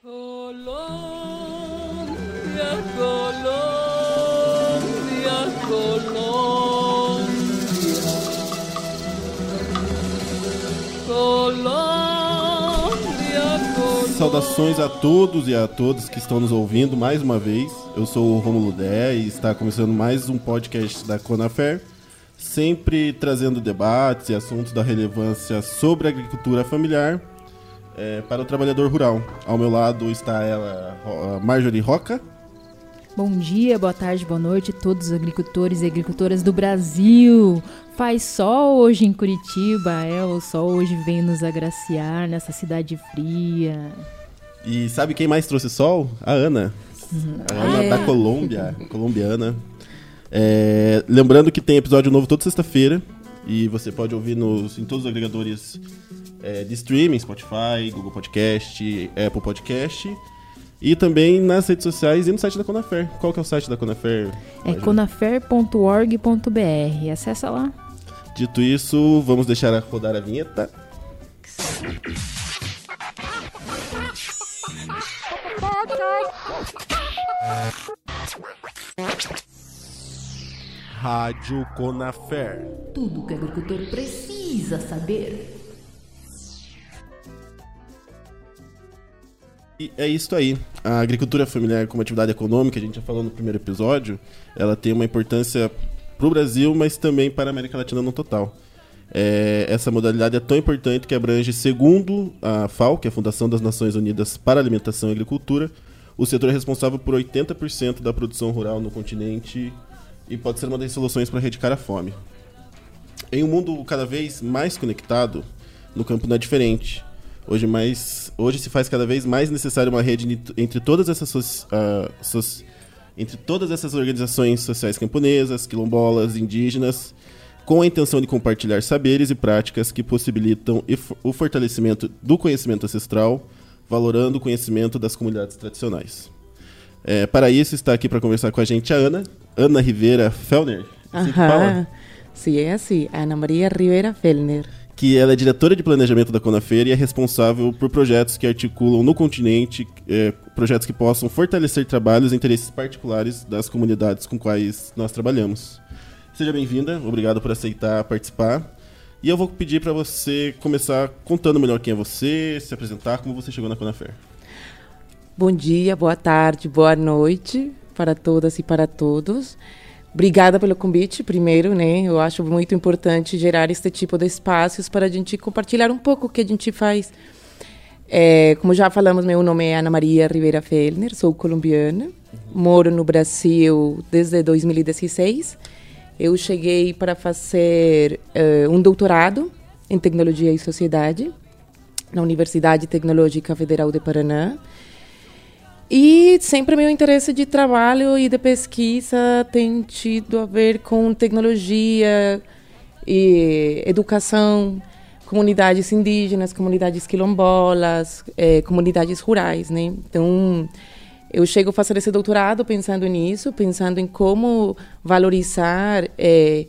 Colombia, Colombia, Colombia. Colômbia, Colômbia. Saudações a todos e a todas que estão nos ouvindo mais uma vez. Eu sou o Romulo Dé e está começando mais um podcast da Conafer, sempre trazendo debates e assuntos da relevância sobre a agricultura familiar é, para o trabalhador rural. Ao meu lado está ela, Marjorie Roca. Bom dia, boa tarde, boa noite a todos os agricultores e agricultoras do Brasil. Faz sol hoje em Curitiba, é, o sol hoje vem nos agraciar nessa cidade fria. E sabe quem mais trouxe sol? A Ana. A Ana Ah, é? da Colômbia, colombiana. É, lembrando que tem episódio novo toda sexta-feira. E você pode ouvir nos, em todos os agregadores é, de streaming, Spotify, Google Podcast, Apple Podcast. E também nas redes sociais e no site da Conafer. Qual que é o site da Conafer? É conafer.org.br, acessa lá. Dito isso, vamos deixar rodar a vinheta. Rádio Conafer. Tudo que o agricultor precisa saber. E é isso aí. A agricultura familiar como atividade econômica, a gente já falou no primeiro episódio, ela tem uma importância para o Brasil, mas também para a América Latina no total. É, essa modalidade é tão importante que abrange, segundo a FAO, que é a Fundação das Nações Unidas para a Alimentação e Agricultura, o setor é responsável por 80% da produção rural no continente e pode ser uma das soluções para erradicar a fome. Em um mundo cada vez mais conectado, no campo não é diferente. Hoje, mais, hoje se faz cada vez mais necessário uma rede entre todas essas, soci- ah, soci- entre todas essas organizações sociais camponesas, quilombolas, indígenas, com a intenção de compartilhar saberes e práticas que possibilitam o fortalecimento do conhecimento ancestral, valorando o conhecimento das comunidades tradicionais. É, para isso, está aqui para conversar com a gente a Ana, Ana Rivera Fellner, assim? Ajá. Sí, es así. Ana María Rivera Fellner. que ela é diretora de planejamento da Conafer e é responsável por projetos que articulam no continente é, projetos que possam fortalecer trabalhos e interesses particulares das comunidades com quais nós trabalhamos. Seja bem-vinda, obrigado por aceitar participar. E eu vou pedir para você começar contando melhor quem é você, se apresentar, como você chegou na Conafer. Bom dia, boa tarde, boa noite para todas e para todos. Obrigada pelo convite, primeiro, né? Eu acho muito importante gerar este tipo de espaços para a gente compartilhar um pouco o que a gente faz. É, como já falamos, meu nome é Ana Maria Rivera Fellner, sou colombiana, moro no Brasil desde 2016. Eu cheguei para fazer eh, um doutorado em tecnologia e sociedade na Universidade Tecnológica Federal de Paraná. E sempre meu interesse de trabalho e de pesquisa tem tido a ver com tecnologia e educação, comunidades indígenas, comunidades quilombolas, eh, comunidades rurais, né? Então, eu chego a fazer esse doutorado pensando nisso, pensando em como valorizar eh,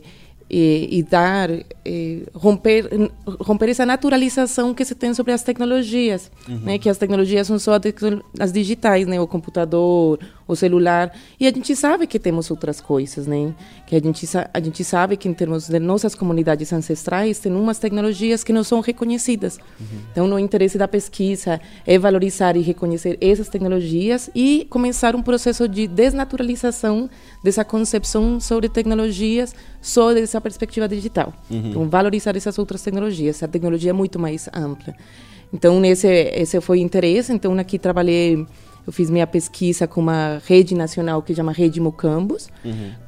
e, e dar, eh, romper, romper essa naturalização que se tem sobre as tecnologias, né? Que as tecnologias são só as digitais, né? O computador, o celular, e a gente sabe que temos outras coisas, né? Que a gente a gente sabe que em termos de nossas comunidades ancestrais tem umas tecnologias que não são reconhecidas. Então, no interesse da pesquisa é valorizar e reconhecer essas tecnologias e começar um processo de desnaturalização dessa concepção sobre tecnologias só dessa perspectiva digital. Então, valorizar essas outras tecnologias. A tecnologia é muito mais ampla. Então, nesse esse foi o interesse. Então, aqui trabalhei, eu fiz minha pesquisa com uma rede nacional que chama Rede Mocambos,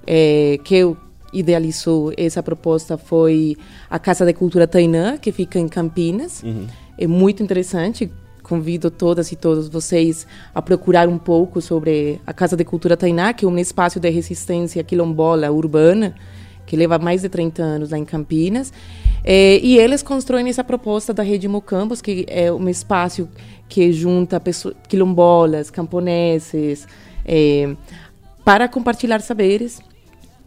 eh, que eu idealizou essa proposta foi a Casa de Cultura Tainã, que fica em Campinas. É muito interessante. Convido todas e todos vocês a procurar um pouco sobre a Casa de Cultura Tainá, que é um espaço de resistência quilombola urbana, que leva mais de 30 anos lá em Campinas. É, e eles constroem essa proposta da Rede Mocambos, que é um espaço que junta pessoas, quilombolas, camponeses, é, para compartilhar saberes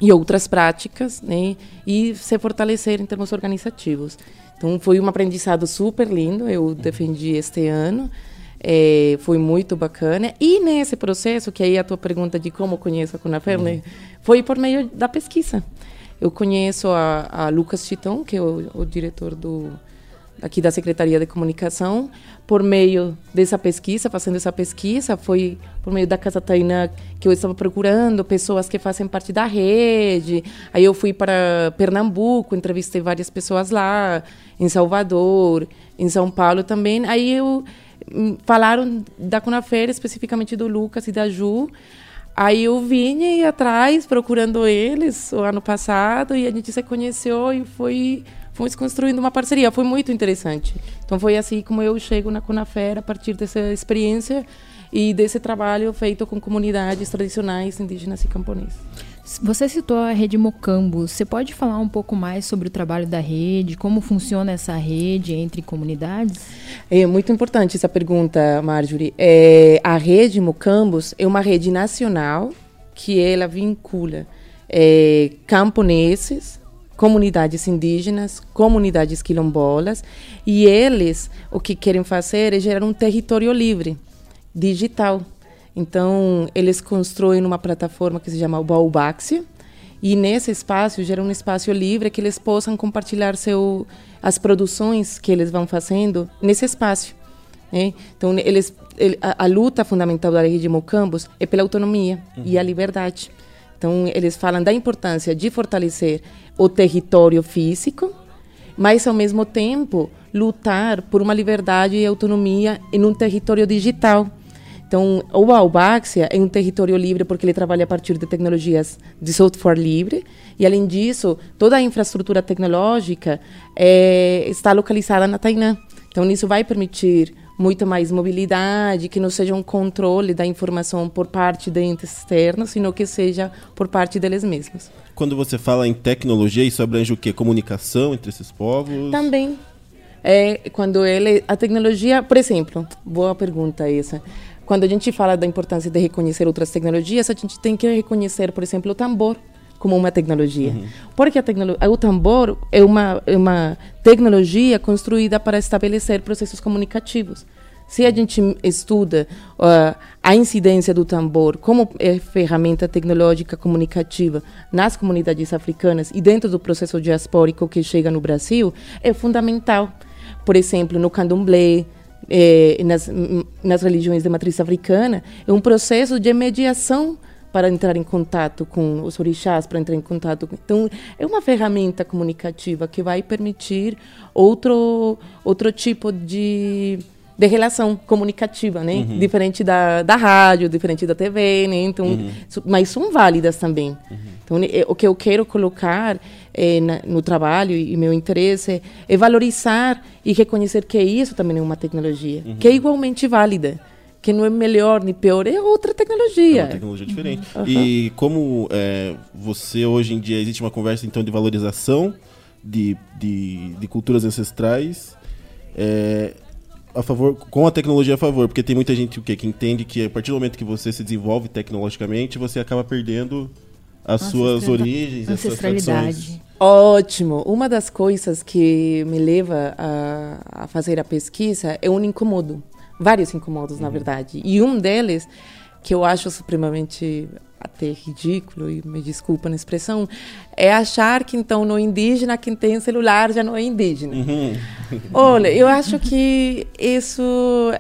e outras práticas, né? E se fortalecer em termos organizativos. Então foi um aprendizado super lindo. Eu defendi este ano. É, foi muito bacana. E nesse processo, que aí é a tua pergunta de como conheço a Conafer, né, foi por meio da pesquisa. Eu conheço a, a Lucas Chitão, que é o, o diretor do, aqui da Secretaria de Comunicação, por meio dessa pesquisa, fazendo essa pesquisa, foi por meio da Casa Tainã que eu estava procurando pessoas que fazem parte da rede. Aí eu fui para Pernambuco, entrevistei várias pessoas lá, em Salvador, em São Paulo também. Aí eu hum, falaram da Conafeira, especificamente do Lucas e da Ju. Aí eu vim atrás procurando eles o ano passado e a gente se conheceu e foi fomos construindo uma parceria. Foi muito interessante. Então foi assim como eu chego na Conafera a partir dessa experiência e desse trabalho feito com comunidades tradicionais indígenas e camponesas. Você citou a rede Mocambo. Você pode falar um pouco mais sobre o trabalho da rede, como funciona essa rede entre comunidades? É muito importante essa pergunta, Marjorie. É, a rede Mocambos é uma rede nacional que ela vincula é, camponeses, comunidades indígenas, comunidades quilombolas, e eles o que querem fazer é gerar um território livre, digital. Então, eles constroem uma plataforma que se chama o Baobaxia, e nesse espaço gera um espaço livre que eles possam compartilhar seu, as produções que eles vão fazendo nesse espaço. Né? Então, eles, ele, a, a, luta fundamental da rede de Mocambos é pela autonomia uhum. e a liberdade. Então, eles falam da importância de fortalecer o território físico, mas, ao mesmo tempo, lutar por uma liberdade e autonomia em um território digital. Então, o Albaxia é um território livre porque ele trabalha a partir de tecnologias de software livre e, além disso, toda a infraestrutura tecnológica é, está localizada na Tainã. Então, isso vai permitir muito mais mobilidade, que não seja um controle da informação por parte de entes externos, sino que seja por parte deles mesmos. Quando você fala em tecnologia, isso abrange o quê? Comunicação entre esses povos? Também. É, quando ele, a tecnologia, por exemplo, boa pergunta essa. Quando a gente fala da importância de reconhecer outras tecnologias, a gente tem que reconhecer, por exemplo, o tambor como uma tecnologia. Uhum. Porque a tecnologia, o tambor é uma, é uma tecnologia construída para estabelecer processos comunicativos. Se a gente estuda uh, a incidência do tambor como é ferramenta tecnológica comunicativa nas comunidades africanas e dentro do processo diaspórico que chega no Brasil, é fundamental. Por exemplo, no candomblé, eh, nas, nas religiões de matriz africana, é um processo de mediação para entrar em contato com os orixás, para entrar em contato. Então, é uma ferramenta comunicativa que vai permitir outro, outro tipo de, de relação comunicativa, né? Uhum. Diferente da, da rádio, diferente da TV, né? Então, uhum. mas são válidas também. Uhum. Então, é, o que eu quero colocar é, na, no trabalho e meu interesse é valorizar e reconhecer que isso também é uma tecnologia, que é uhum. igualmente válida que não é melhor nem pior, é outra tecnologia. É uma tecnologia diferente. Uhum. E como é, você hoje em dia existe uma conversa então de valorização de, de, de culturas ancestrais é, a favor com a tecnologia a favor, porque tem muita gente o quê? que entende que a partir do momento que você se desenvolve tecnologicamente, você acaba perdendo as suas origens, as suas tradições. Ótimo. Uma das coisas que me leva a, a fazer a pesquisa é um incomodo vários incomodos, uhum. na verdade. E um deles, que eu acho supremamente até ridículo, e me desculpa na expressão, é achar que então no indígena quem tem celular já não é indígena. Uhum. Olha, eu acho que isso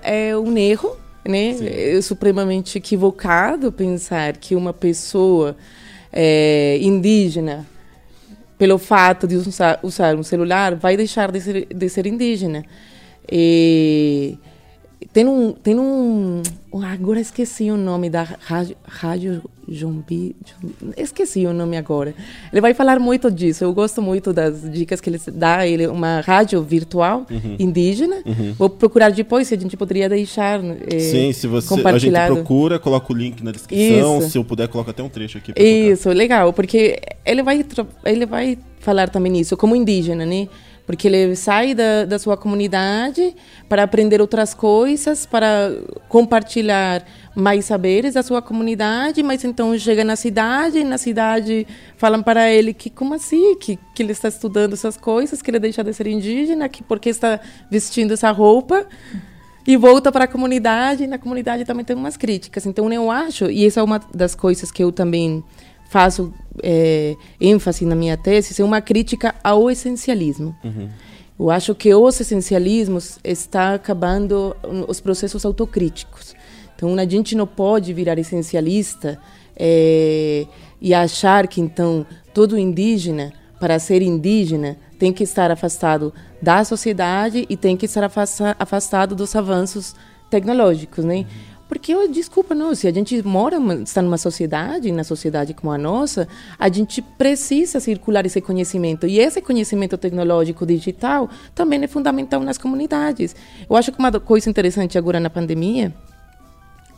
é um erro, né? Sim. É supremamente equivocado pensar que uma pessoa é, indígena pelo fato de usar, usar um celular vai deixar de ser, de ser indígena. E tem um, tem um. Agora esqueci o nome da rádio, rádio Jumbi. Esqueci o nome agora. Ele vai falar muito disso. Eu gosto muito das dicas que ele dá. Ele uma rádio virtual uhum. indígena. Uhum. Vou procurar depois se a gente poderia deixar. É, Sim, se você a gente procura, coloca o link na descrição. Isso. Se eu puder, coloca até um trecho aqui. Isso, tocar. legal, porque ele vai ele vai falar também nisso como indígena, né? Porque ele sai da, da sua comunidade para aprender outras coisas, para compartilhar mais saberes da sua comunidade, mas então chega na cidade, e na cidade falam para ele que como assim, que, que ele está estudando essas coisas, que ele deixa de ser indígena, que porque está vestindo essa roupa. e volta para a comunidade, e na comunidade também tem umas críticas. Então, eu acho, e essa é uma das coisas que eu também faço é, ênfase na minha tese, é uma crítica ao essencialismo. Uhum. Eu acho que os essencialismos está acabando os processos autocríticos. Então, a gente não pode virar essencialista é, e achar que, então, todo indígena, para ser indígena, tem que estar afastado da sociedade e tem que estar afastado dos avanços tecnológicos, né? Porque, eu, desculpa, não, se a gente mora, está numa sociedade, na sociedade como a nossa, a gente precisa circular esse conhecimento. E esse conhecimento tecnológico digital também é fundamental nas comunidades. Eu acho que uma coisa interessante agora na pandemia,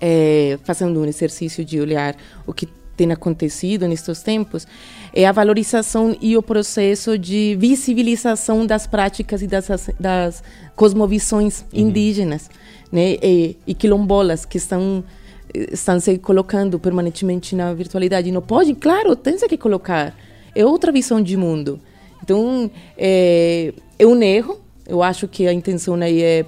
é, fazendo um exercício de olhar o que tem acontecido nestes tempos, é a valorização e o processo de visibilização das práticas e das, das cosmovisões uhum. indígenas né, e, e, quilombolas que estão estão se colocando permanentemente na virtualidade. Não pode, claro, tem que colocar. É outra visão de mundo. Então, é, é um erro. Eu acho que a intenção aí é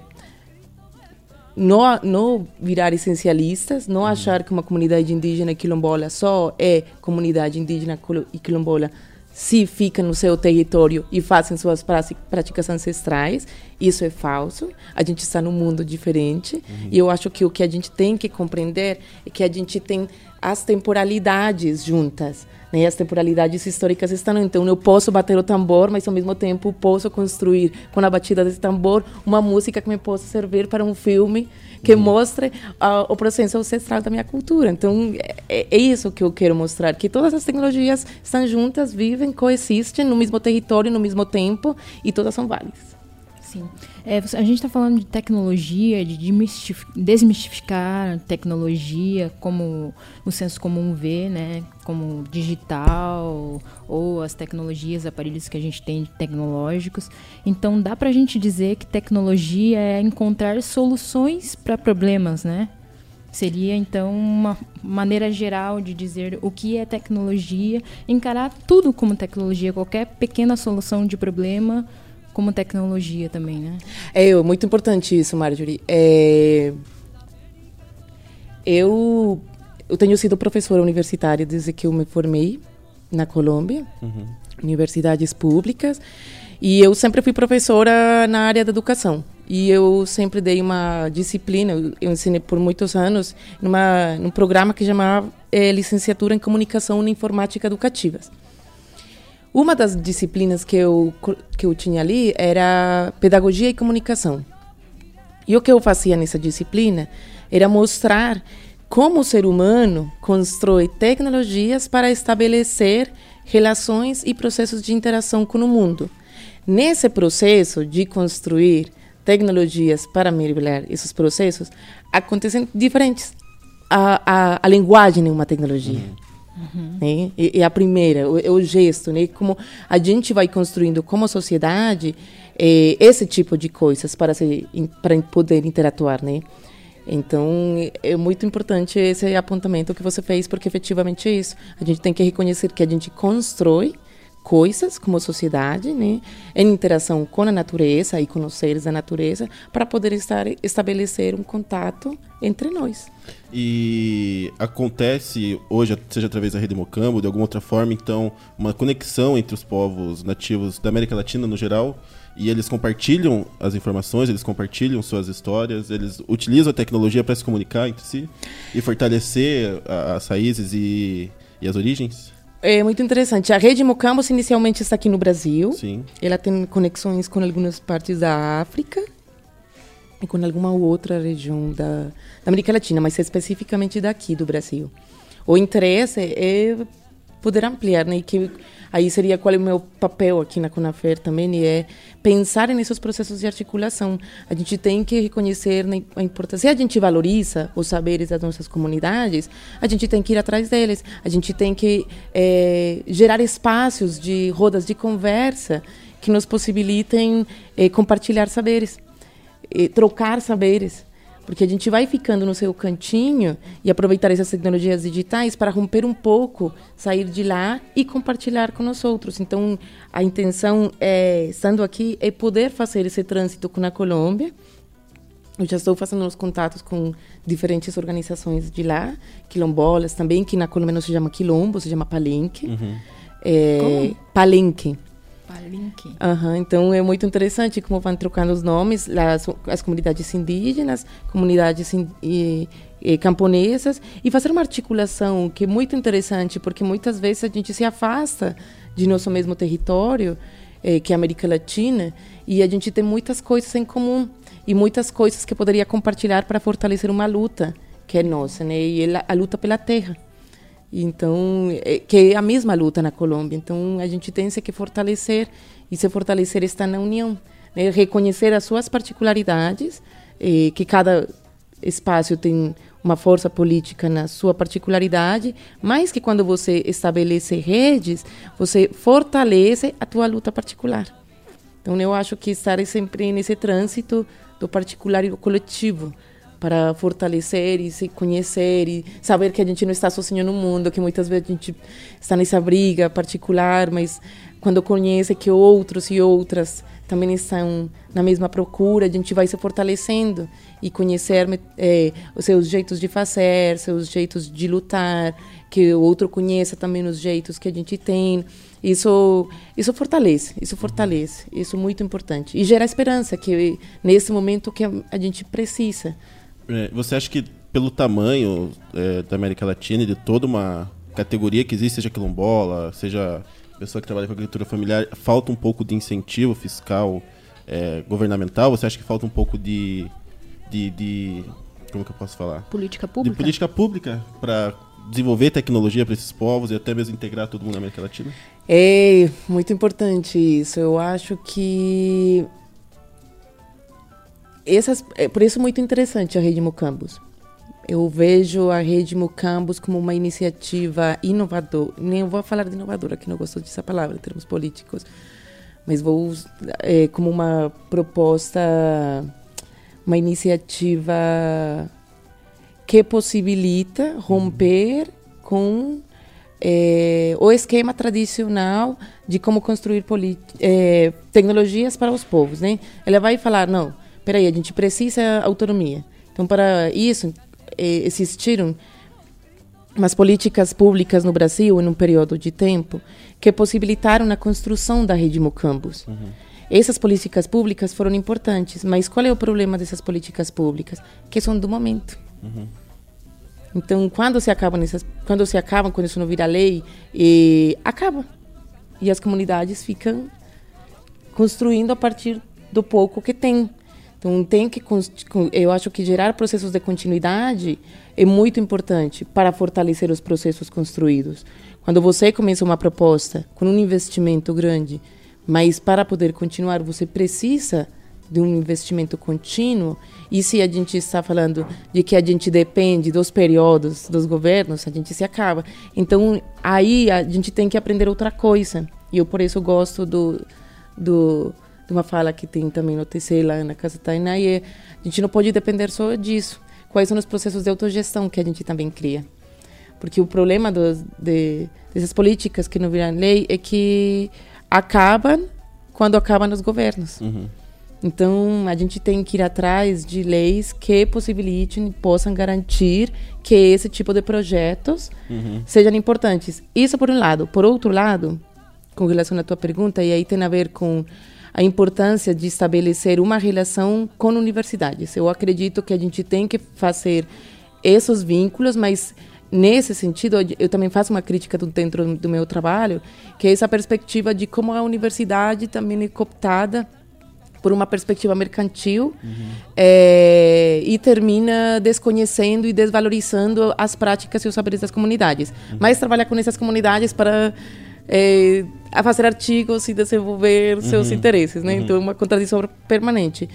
não, não virar essencialistas, não uhum. achar que uma comunidade indígena quilombola só é comunidade indígena e quilombola se fica no seu território e fazem suas práticas ancestrais. Isso é falso. A gente está num mundo diferente. Uhum. E eu acho que o que a gente tem que compreender é que a gente tem as temporalidades juntas. Né? As temporalidades históricas estão. Então, eu posso bater o tambor, mas ao mesmo tempo posso construir com a batida desse tambor uma música que me possa servir para um filme que uhum. mostre uh, o processo ancestral da minha cultura. Então, é, é, isso que eu quero mostrar: que todas as tecnologias estão juntas, vivem, coexistem no mesmo território, no mesmo tempo e todas são válidas. Sim. É, a gente está falando de tecnologia, de desmistificar tecnologia como o senso comum vê, né? Como digital ou as tecnologias, aparelhos que a gente tem tecnológicos. Então dá para a gente dizer que tecnologia é encontrar soluções para problemas, né? Seria então uma maneira geral de dizer o que é tecnologia, encarar tudo como tecnologia, qualquer pequena solução de problema como tecnologia também, né? É muito importante isso, Marjorie. É... Eu, eu tenho sido professora universitária desde que eu me formei na Colômbia, uhum. universidades públicas, e eu sempre fui professora na área da educação. E eu sempre dei uma disciplina, eu ensinei por muitos anos, numa, num programa que chamava é, Licenciatura em Comunicação e Informática Educativas. Uma das disciplinas que eu, que eu tinha ali era pedagogia e comunicação. E o que eu fazia nessa disciplina era mostrar como o ser humano constrói tecnologias para estabelecer relações e processos de interação com o mundo. Nesse processo de construir tecnologias para melhorar esses processos, acontecem diferentes. A, a, a linguagem é uma tecnologia. Uhum. Uhum. Né? É, a primeira, o, o gesto, né? Como a gente vai construindo como sociedade é, esse tipo de coisas para, se, para poder interatuar, né? Então, é muito importante esse apontamento que você fez, porque efetivamente é isso. A gente tem que reconhecer que a gente constrói coisas como sociedade, né, em interação com a natureza e com os seres da natureza, para poder estar estabelecer um contato entre nós. E acontece hoje, seja através da Rede Mocambo, de alguma outra forma, então, uma conexão entre os povos nativos da América Latina no geral, e eles compartilham as informações, eles compartilham suas histórias, eles utilizam a tecnologia para se comunicar entre si e fortalecer as raízes e, e as origens? É muito interessante. A rede Mocambos inicialmente está aqui no Brasil. Sim. Ela tem conexões com algumas partes da África e com alguma outra região da, da América Latina, mas especificamente daqui do Brasil. O interesse é poder ampliar, né? E que aí seria qual é o meu papel aqui na Conafer também, e é pensar nesses processos de articulação. A gente tem que reconhecer a importância. Se a gente valoriza os saberes das nossas comunidades, a gente tem que ir atrás deles. A gente tem que é, gerar espaços de rodas de conversa que nos possibilitem é, compartilhar saberes, é, trocar saberes porque a gente vai ficando no seu cantinho e aproveitar essas tecnologias digitais para romper um pouco, sair de lá e compartilhar com os outros. Então, a intenção, é, estando aqui, é poder fazer esse trânsito com a Colômbia eu já estou fazendo os contatos com diferentes organizações de lá, quilombolas também, que na Colômbia não se chama quilombo, se chama palenque. Uhum. É, palenque. Palenque. Aham, então é muito interessante como vão trocando os nomes, as, as comunidades indígenas, comunidades in, e, e camponesas, e fazer uma articulação que é muito interessante, porque muitas vezes a gente se afasta de nosso mesmo território, eh, que é a América Latina, e a gente tem muitas coisas em comum e muitas coisas que poderia compartilhar para fortalecer uma luta que é nossa, né? E a luta pela terra. Então, é, que é a mesma luta na Colômbia. Então, a gente tem que fortalecer e se fortalecer está na união, né? reconhecer as suas particularidades, eh, que cada espaço tem uma força política na sua particularidade, mas que quando você estabelece redes, você fortalece a tua luta particular. Então, eu acho que estar sempre nesse trânsito do particular e do coletivo, para fortalecer e se conhecer e saber que a gente não está sozinho no mundo, que muitas vezes a gente está nessa briga particular, mas quando conhece que outros e outras também estão na mesma procura, a gente vai se fortalecendo e conhecer é, os seus jeitos de fazer, seus jeitos de lutar, que o outro conheça também os jeitos que a gente tem. Isso, isso fortalece, isso fortalece, isso é muito importante e gera esperança que nesse momento que a gente precisa é, você acha que pelo tamanho é, da América Latina e de toda uma categoria que existe, seja quilombola, seja pessoa que trabalha com agricultura familiar, falta um pouco de incentivo fiscal é, governamental? Você acha que falta um pouco de, de, de como que eu posso falar? Política pública. De política pública para desenvolver tecnologia para esses povos e até mesmo integrar todo mundo na América Latina? É muito importante isso. Eu acho que essas, é por isso muito interessante a Rede Mucambos. Eu vejo a Rede Mucambos como uma iniciativa inovadora. Nem vou falar de inovadora, que não gosto dessa palavra em termos políticos, mas vou é, como uma proposta, uma iniciativa que possibilita romper com é, o esquema tradicional de como construir é, tecnologias para os povos, né? Ela vai falar não peraí, a gente precisa autonomia. Então, para isso, existiram umas políticas públicas no Brasil, em um período de tempo, que possibilitaram a construção da rede Mocambos. Uhum. Essas políticas públicas foram importantes, mas qual é o problema dessas políticas públicas? Que são do momento. Uhum. Então, quando se acabam essas, quando se acabam, quando isso não vira lei, e acaba. E as comunidades ficam construindo a partir do pouco que tem. Então tem que eu acho que gerar processos de continuidade é muito importante para fortalecer os processos construídos. Quando você começa uma proposta com um investimento grande, mas para poder continuar você precisa de um investimento contínuo, e se a gente está falando de que a gente depende dos períodos dos governos, a gente se acaba. Então, aí a gente tem que aprender outra coisa. E eu, por isso, gosto do, do, de uma fala que tem também no TC lá na Casa Tainá, e é, a gente não pode depender só disso. Quais são os processos de autogestão que a gente também cria? Porque o problema dos, de, dessas políticas que não viram lei é que acabam quando acabam nos governos. Uhum. Então, a gente tem que ir atrás de leis que possibilitem, possam garantir que esse tipo de projetos uhum. sejam importantes. Isso por um lado. Por outro lado, com relação à tua pergunta, e aí tem a ver com a importância de estabelecer uma relação com universidades. Eu acredito que a gente tem que fazer esses vínculos, mas nesse sentido eu também faço uma crítica dentro do meu trabalho, que é essa perspectiva de como a universidade também é cooptada por uma perspectiva mercantil uhum. é, e termina desconhecendo e desvalorizando as práticas e os saberes das comunidades. Uhum. Mas trabalhar com essas comunidades para é, a fazer artigos e desenvolver uhum. seus interesses, né? Uhum. Então, é uma contradição permanente.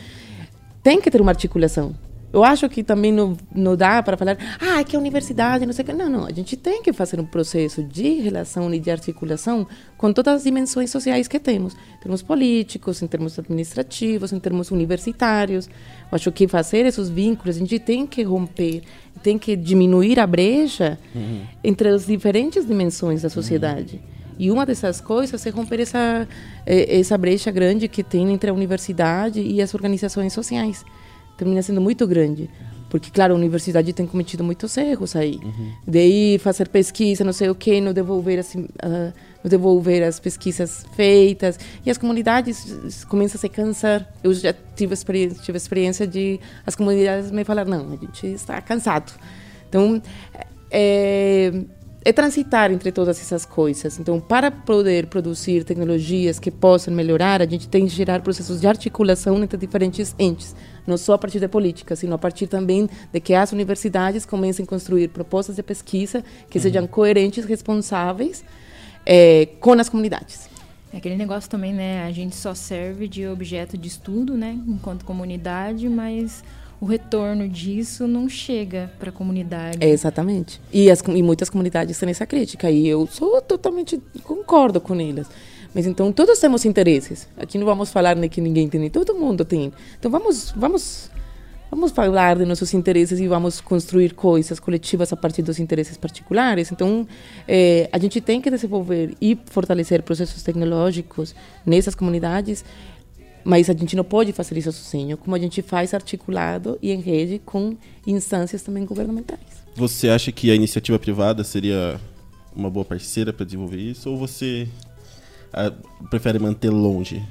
Tem que ter uma articulação. Eu acho que também não, não dá para falar, ah, é que a universidade, não sei o que. Não, não. A gente tem que fazer um processo de relação e de articulação com todas as dimensões sociais que temos. Em termos políticos, em termos administrativos, em termos universitários. Eu acho que fazer esses vínculos, a gente tem que romper, tem que diminuir a brecha uhum. entre as diferentes dimensões da sociedade. Uhum. E uma dessas coisas é romper essa, essa brecha grande que tem entre a universidade e as organizações sociais. termina sendo muito grande. Porque, claro, a universidade tem cometido muitos erros aí. De ir fazer pesquisa, não sei o quê, não devolver, assim, ah, não devolver as pesquisas feitas. E as comunidades começam a se cansar. Eu já tive experiência, tive experiência de as comunidades me falar não, a gente está cansado. Então, é, é transitar entre todas essas coisas. Então, para poder produzir tecnologias que possam melhorar, a gente tem que gerar processos de articulação entre diferentes entes, não só a partir da política, sino a partir também de que as universidades comecem a construir propostas de pesquisa que sejam coerentes, responsáveis é, com as comunidades. É aquele negócio também, né? A gente só serve de objeto de estudo, né? Enquanto comunidade, mas o retorno disso não chega para a comunidade. É, exatamente. E, as, e muitas comunidades têm essa crítica, e eu sou totalmente concordo com elas. Mas então todos temos interesses. Aqui não vamos falar de que ninguém tem, todo mundo tem. Então vamos, vamos, vamos falar de nossos interesses e vamos construir coisas coletivas a partir dos interesses particulares. Então é, a gente tem que desenvolver e fortalecer processos tecnológicos nessas comunidades mas a gente não pode fazer isso sozinho, como a gente faz articulado e em rede com instâncias também governamentais. Você acha que a iniciativa privada seria uma boa parceira para desenvolver isso ou você ah, prefere manter longe?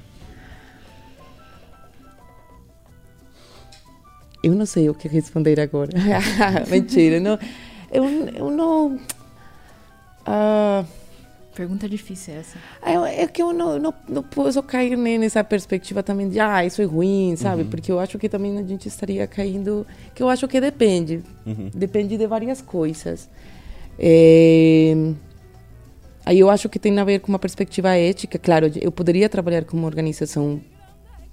Eu não sei o que responder agora. Mentira, não, eu, eu não. ah, Pergunta difícil essa. É, é que eu não, não, não posso cair ne- nessa perspectiva também de, ah, isso é ruim, sabe? Porque eu acho que também a gente estaria caindo. Que eu acho que depende. Depende de várias coisas. É, Aí eu acho que tem a ver com uma perspectiva ética. Claro, eu poderia trabalhar como organização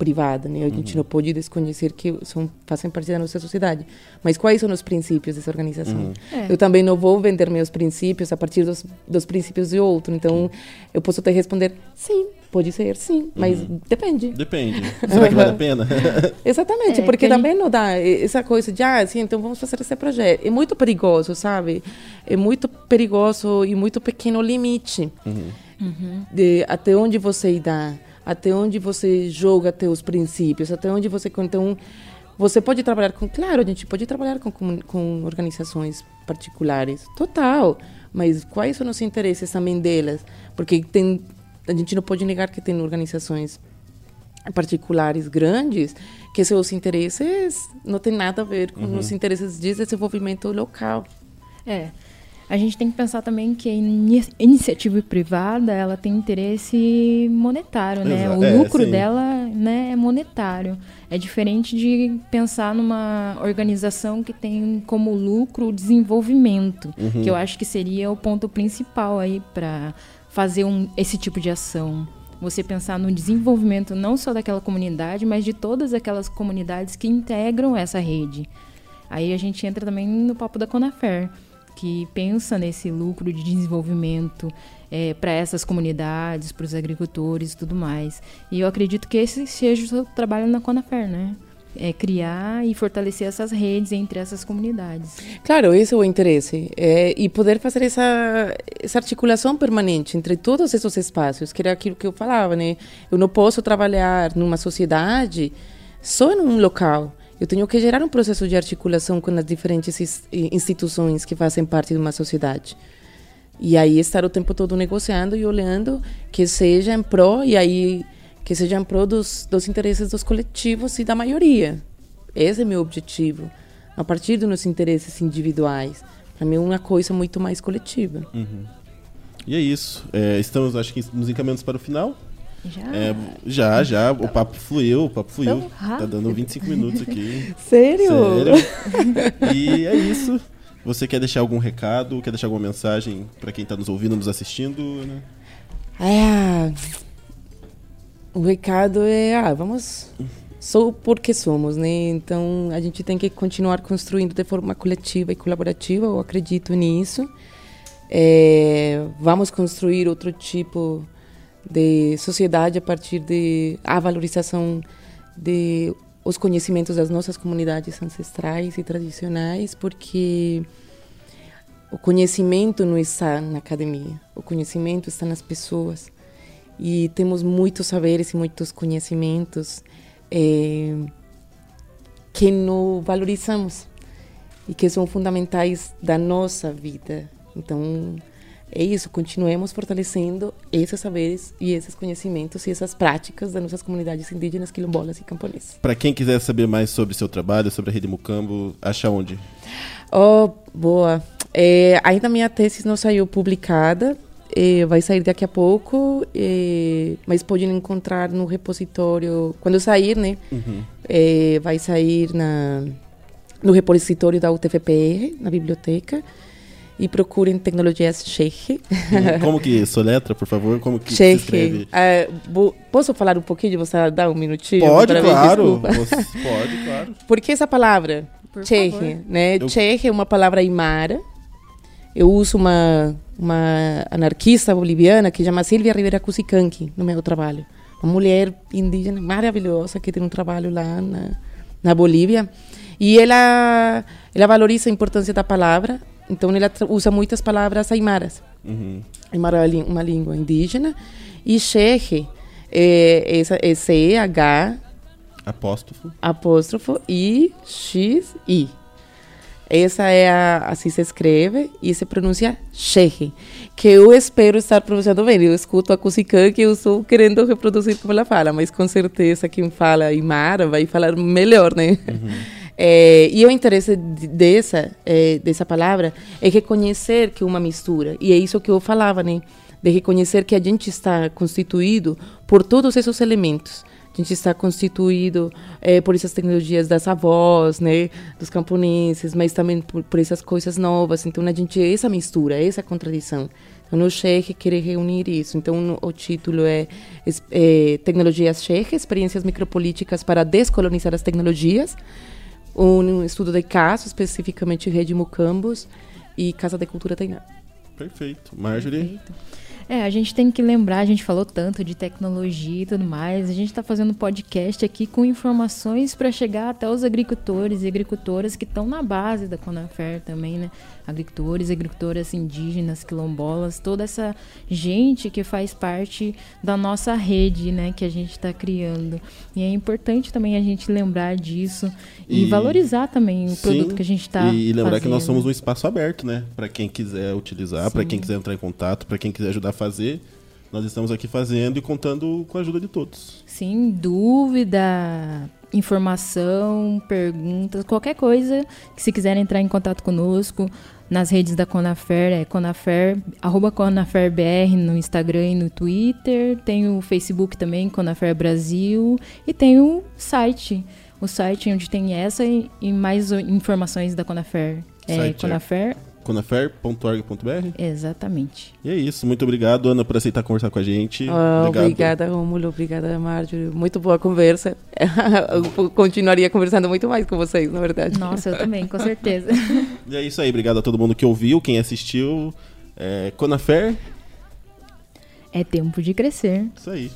privada, né? A gente não pode desconhecer que são fazem parte da nossa sociedade. Mas quais são os princípios dessa organização? É. Eu também não vou vender meus princípios a partir dos, dos princípios de outro. Então, eu posso até responder sim, pode ser sim, mas depende. Depende. Será que vale a pena? Exatamente, É, porque também não dá essa coisa de, ah, sim, então vamos fazer esse projeto. É muito perigoso, sabe? É muito perigoso e muito pequeno o limite de até onde você dá, até onde você joga teus princípios, até onde você... Então, você pode trabalhar com... Claro, a gente pode trabalhar com, com, com organizações particulares, total. Mas quais são os interesses também delas? Porque tem, a gente não pode negar que tem organizações particulares grandes que seus interesses não tem nada a ver com os interesses de desenvolvimento local. É. A gente tem que pensar também que a ini- iniciativa privada, ela tem interesse monetário, né? Exa- O é, lucro sim. dela, né, é monetário. É diferente de pensar numa organização que tem como lucro o desenvolvimento, Uhum. que eu acho que seria o ponto principal aí para fazer um, esse tipo de ação. Você pensar no desenvolvimento não só daquela comunidade, mas de todas aquelas comunidades que integram essa rede. Aí a gente entra também no papo da Conafer, que pensa nesse lucro de desenvolvimento para essas comunidades, para os agricultores e tudo mais. E eu acredito que esse seja o seu trabalho na Conafer, né? É criar e fortalecer essas redes entre essas comunidades. Claro, esse é o interesse. É, e poder fazer essa, essa articulação permanente entre todos esses espaços, que era aquilo que eu falava, né? Eu não posso trabalhar numa sociedade só em um local. Eu tenho que gerar um processo de articulação com as diferentes instituições que fazem parte de uma sociedade. E aí estar o tempo todo negociando e olhando que seja em pró e aí que seja em pró dos, dos interesses dos coletivos e da maioria. Esse é meu objetivo. A partir dos meus interesses individuais. Para mim é uma coisa muito mais coletiva. E é isso. É, estamos, acho que, nos encaminhando para o final. Já? É, já, já. O papo fluiu, o papo fluiu. Tá dando 25 minutos aqui. Sério? Sério. E é isso. Você quer deixar algum recado? Quer deixar alguma mensagem para quem tá nos ouvindo, nos assistindo? Né? É, o recado é, ah, vamos sou porque somos, né? Então a gente tem que continuar construindo de forma coletiva e colaborativa. Eu acredito nisso. É, vamos construir outro tipo de sociedade a partir de a valorização de os conhecimentos das nossas comunidades ancestrais e tradicionais, porque o conhecimento não está na academia, o conhecimento está nas pessoas. E temos muitos saberes e muitos conhecimentos. é, que não valorizamos e que são fundamentais da nossa vida. Então, é isso, continuemos fortalecendo esses saberes e esses conhecimentos e essas práticas das nossas comunidades indígenas, quilombolas e camponesas. Para quem quiser saber mais sobre seu trabalho, sobre a Rede Mucambo, acha onde? Oh, boa. É, ainda minha tese não saiu publicada, é, vai sair daqui a pouco, é, mas podem encontrar no repositório, quando sair, né? Uhum. É, vai sair na, no repositório da UTFPR, na biblioteca, e procurem tecnologias Cheche. Hum, Como que soletra, por favor? Como que se escreve? É, bo- posso falar um pouquinho? Você dá um minutinho? Pode, mim? claro. Você- pode, claro. Por que essa palavra? Por Cheche, favor. né? Eu- Cheche é uma palavra aimara. Eu uso uma, uma anarquista boliviana que chama Silvia Rivera Cusicanqui no meu trabalho. Uma mulher indígena maravilhosa que tem um trabalho lá na, na Bolívia. E ela, ela valoriza a importância da palavra, então ela tra- usa muitas palavras aimaras. Uhum. Aimara é uma língua indígena. E Cheche é, é C-H Apóstrofo. apóstrofo I X I. Essa é a assim se escreve e se pronuncia Cheche, que eu espero estar pronunciando bem. Eu escuto a Cusicã que eu estou querendo reproduzir como ela fala, mas com certeza quem fala Imara vai falar melhor, né? É, e o interesse de- dessa é, dessa palavra é reconhecer que é uma mistura e é isso que eu falava, né? De reconhecer que a gente está constituído por todos esses elementos. A gente está constituído eh, por essas tecnologias das avós, né, dos camponeses, mas também por, por essas coisas novas. Então a gente é essa mistura, é essa contradição. Então o Cheque quer reunir isso. Então o título é, é Tecnologias Cheque, experiências micropolíticas para descolonizar as tecnologias. Um estudo de caso, especificamente Rede Mucambos e Casa de Cultura Tainá. Perfeito. Marjorie. Perfeito. É, a gente tem que lembrar, a gente falou tanto de tecnologia e tudo mais, a gente está fazendo podcast aqui com informações para chegar até os agricultores e agricultoras que estão na base da Conafer também, né? Agricultores, agricultoras indígenas, quilombolas, toda essa gente que faz parte da nossa rede, né? Que a gente está criando. E é importante também a gente lembrar disso e, E- valorizar também o Sim, produto que a gente está E lembrar que nós fazendo. somos um espaço aberto, né? Para quem quiser utilizar, para quem quiser entrar em contato, para quem quiser ajudar a fazer. Nós estamos aqui fazendo e contando com a ajuda de todos. Sim, dúvida, informação, perguntas, qualquer coisa que se quiserem entrar em contato conosco nas redes da Conafer, é Conafer, arroba ConaferBR no Instagram e no Twitter, tem o Facebook também, Conafer Brasil, e tem o site, o site onde tem essa e, e mais informações da Conafer. É é Conafer, conafer.org.br. exatamente. E é isso. Muito obrigado, Ana, por aceitar conversar com a gente. Ah, obrigada, Rômulo. Obrigada, Marjorie. Muito boa conversa. Eu continuaria conversando muito mais com vocês, na verdade. Nossa, eu também, com certeza. E é isso aí. Obrigado a todo mundo que ouviu, quem assistiu. É, Conafer, É tempo de crescer. isso aí.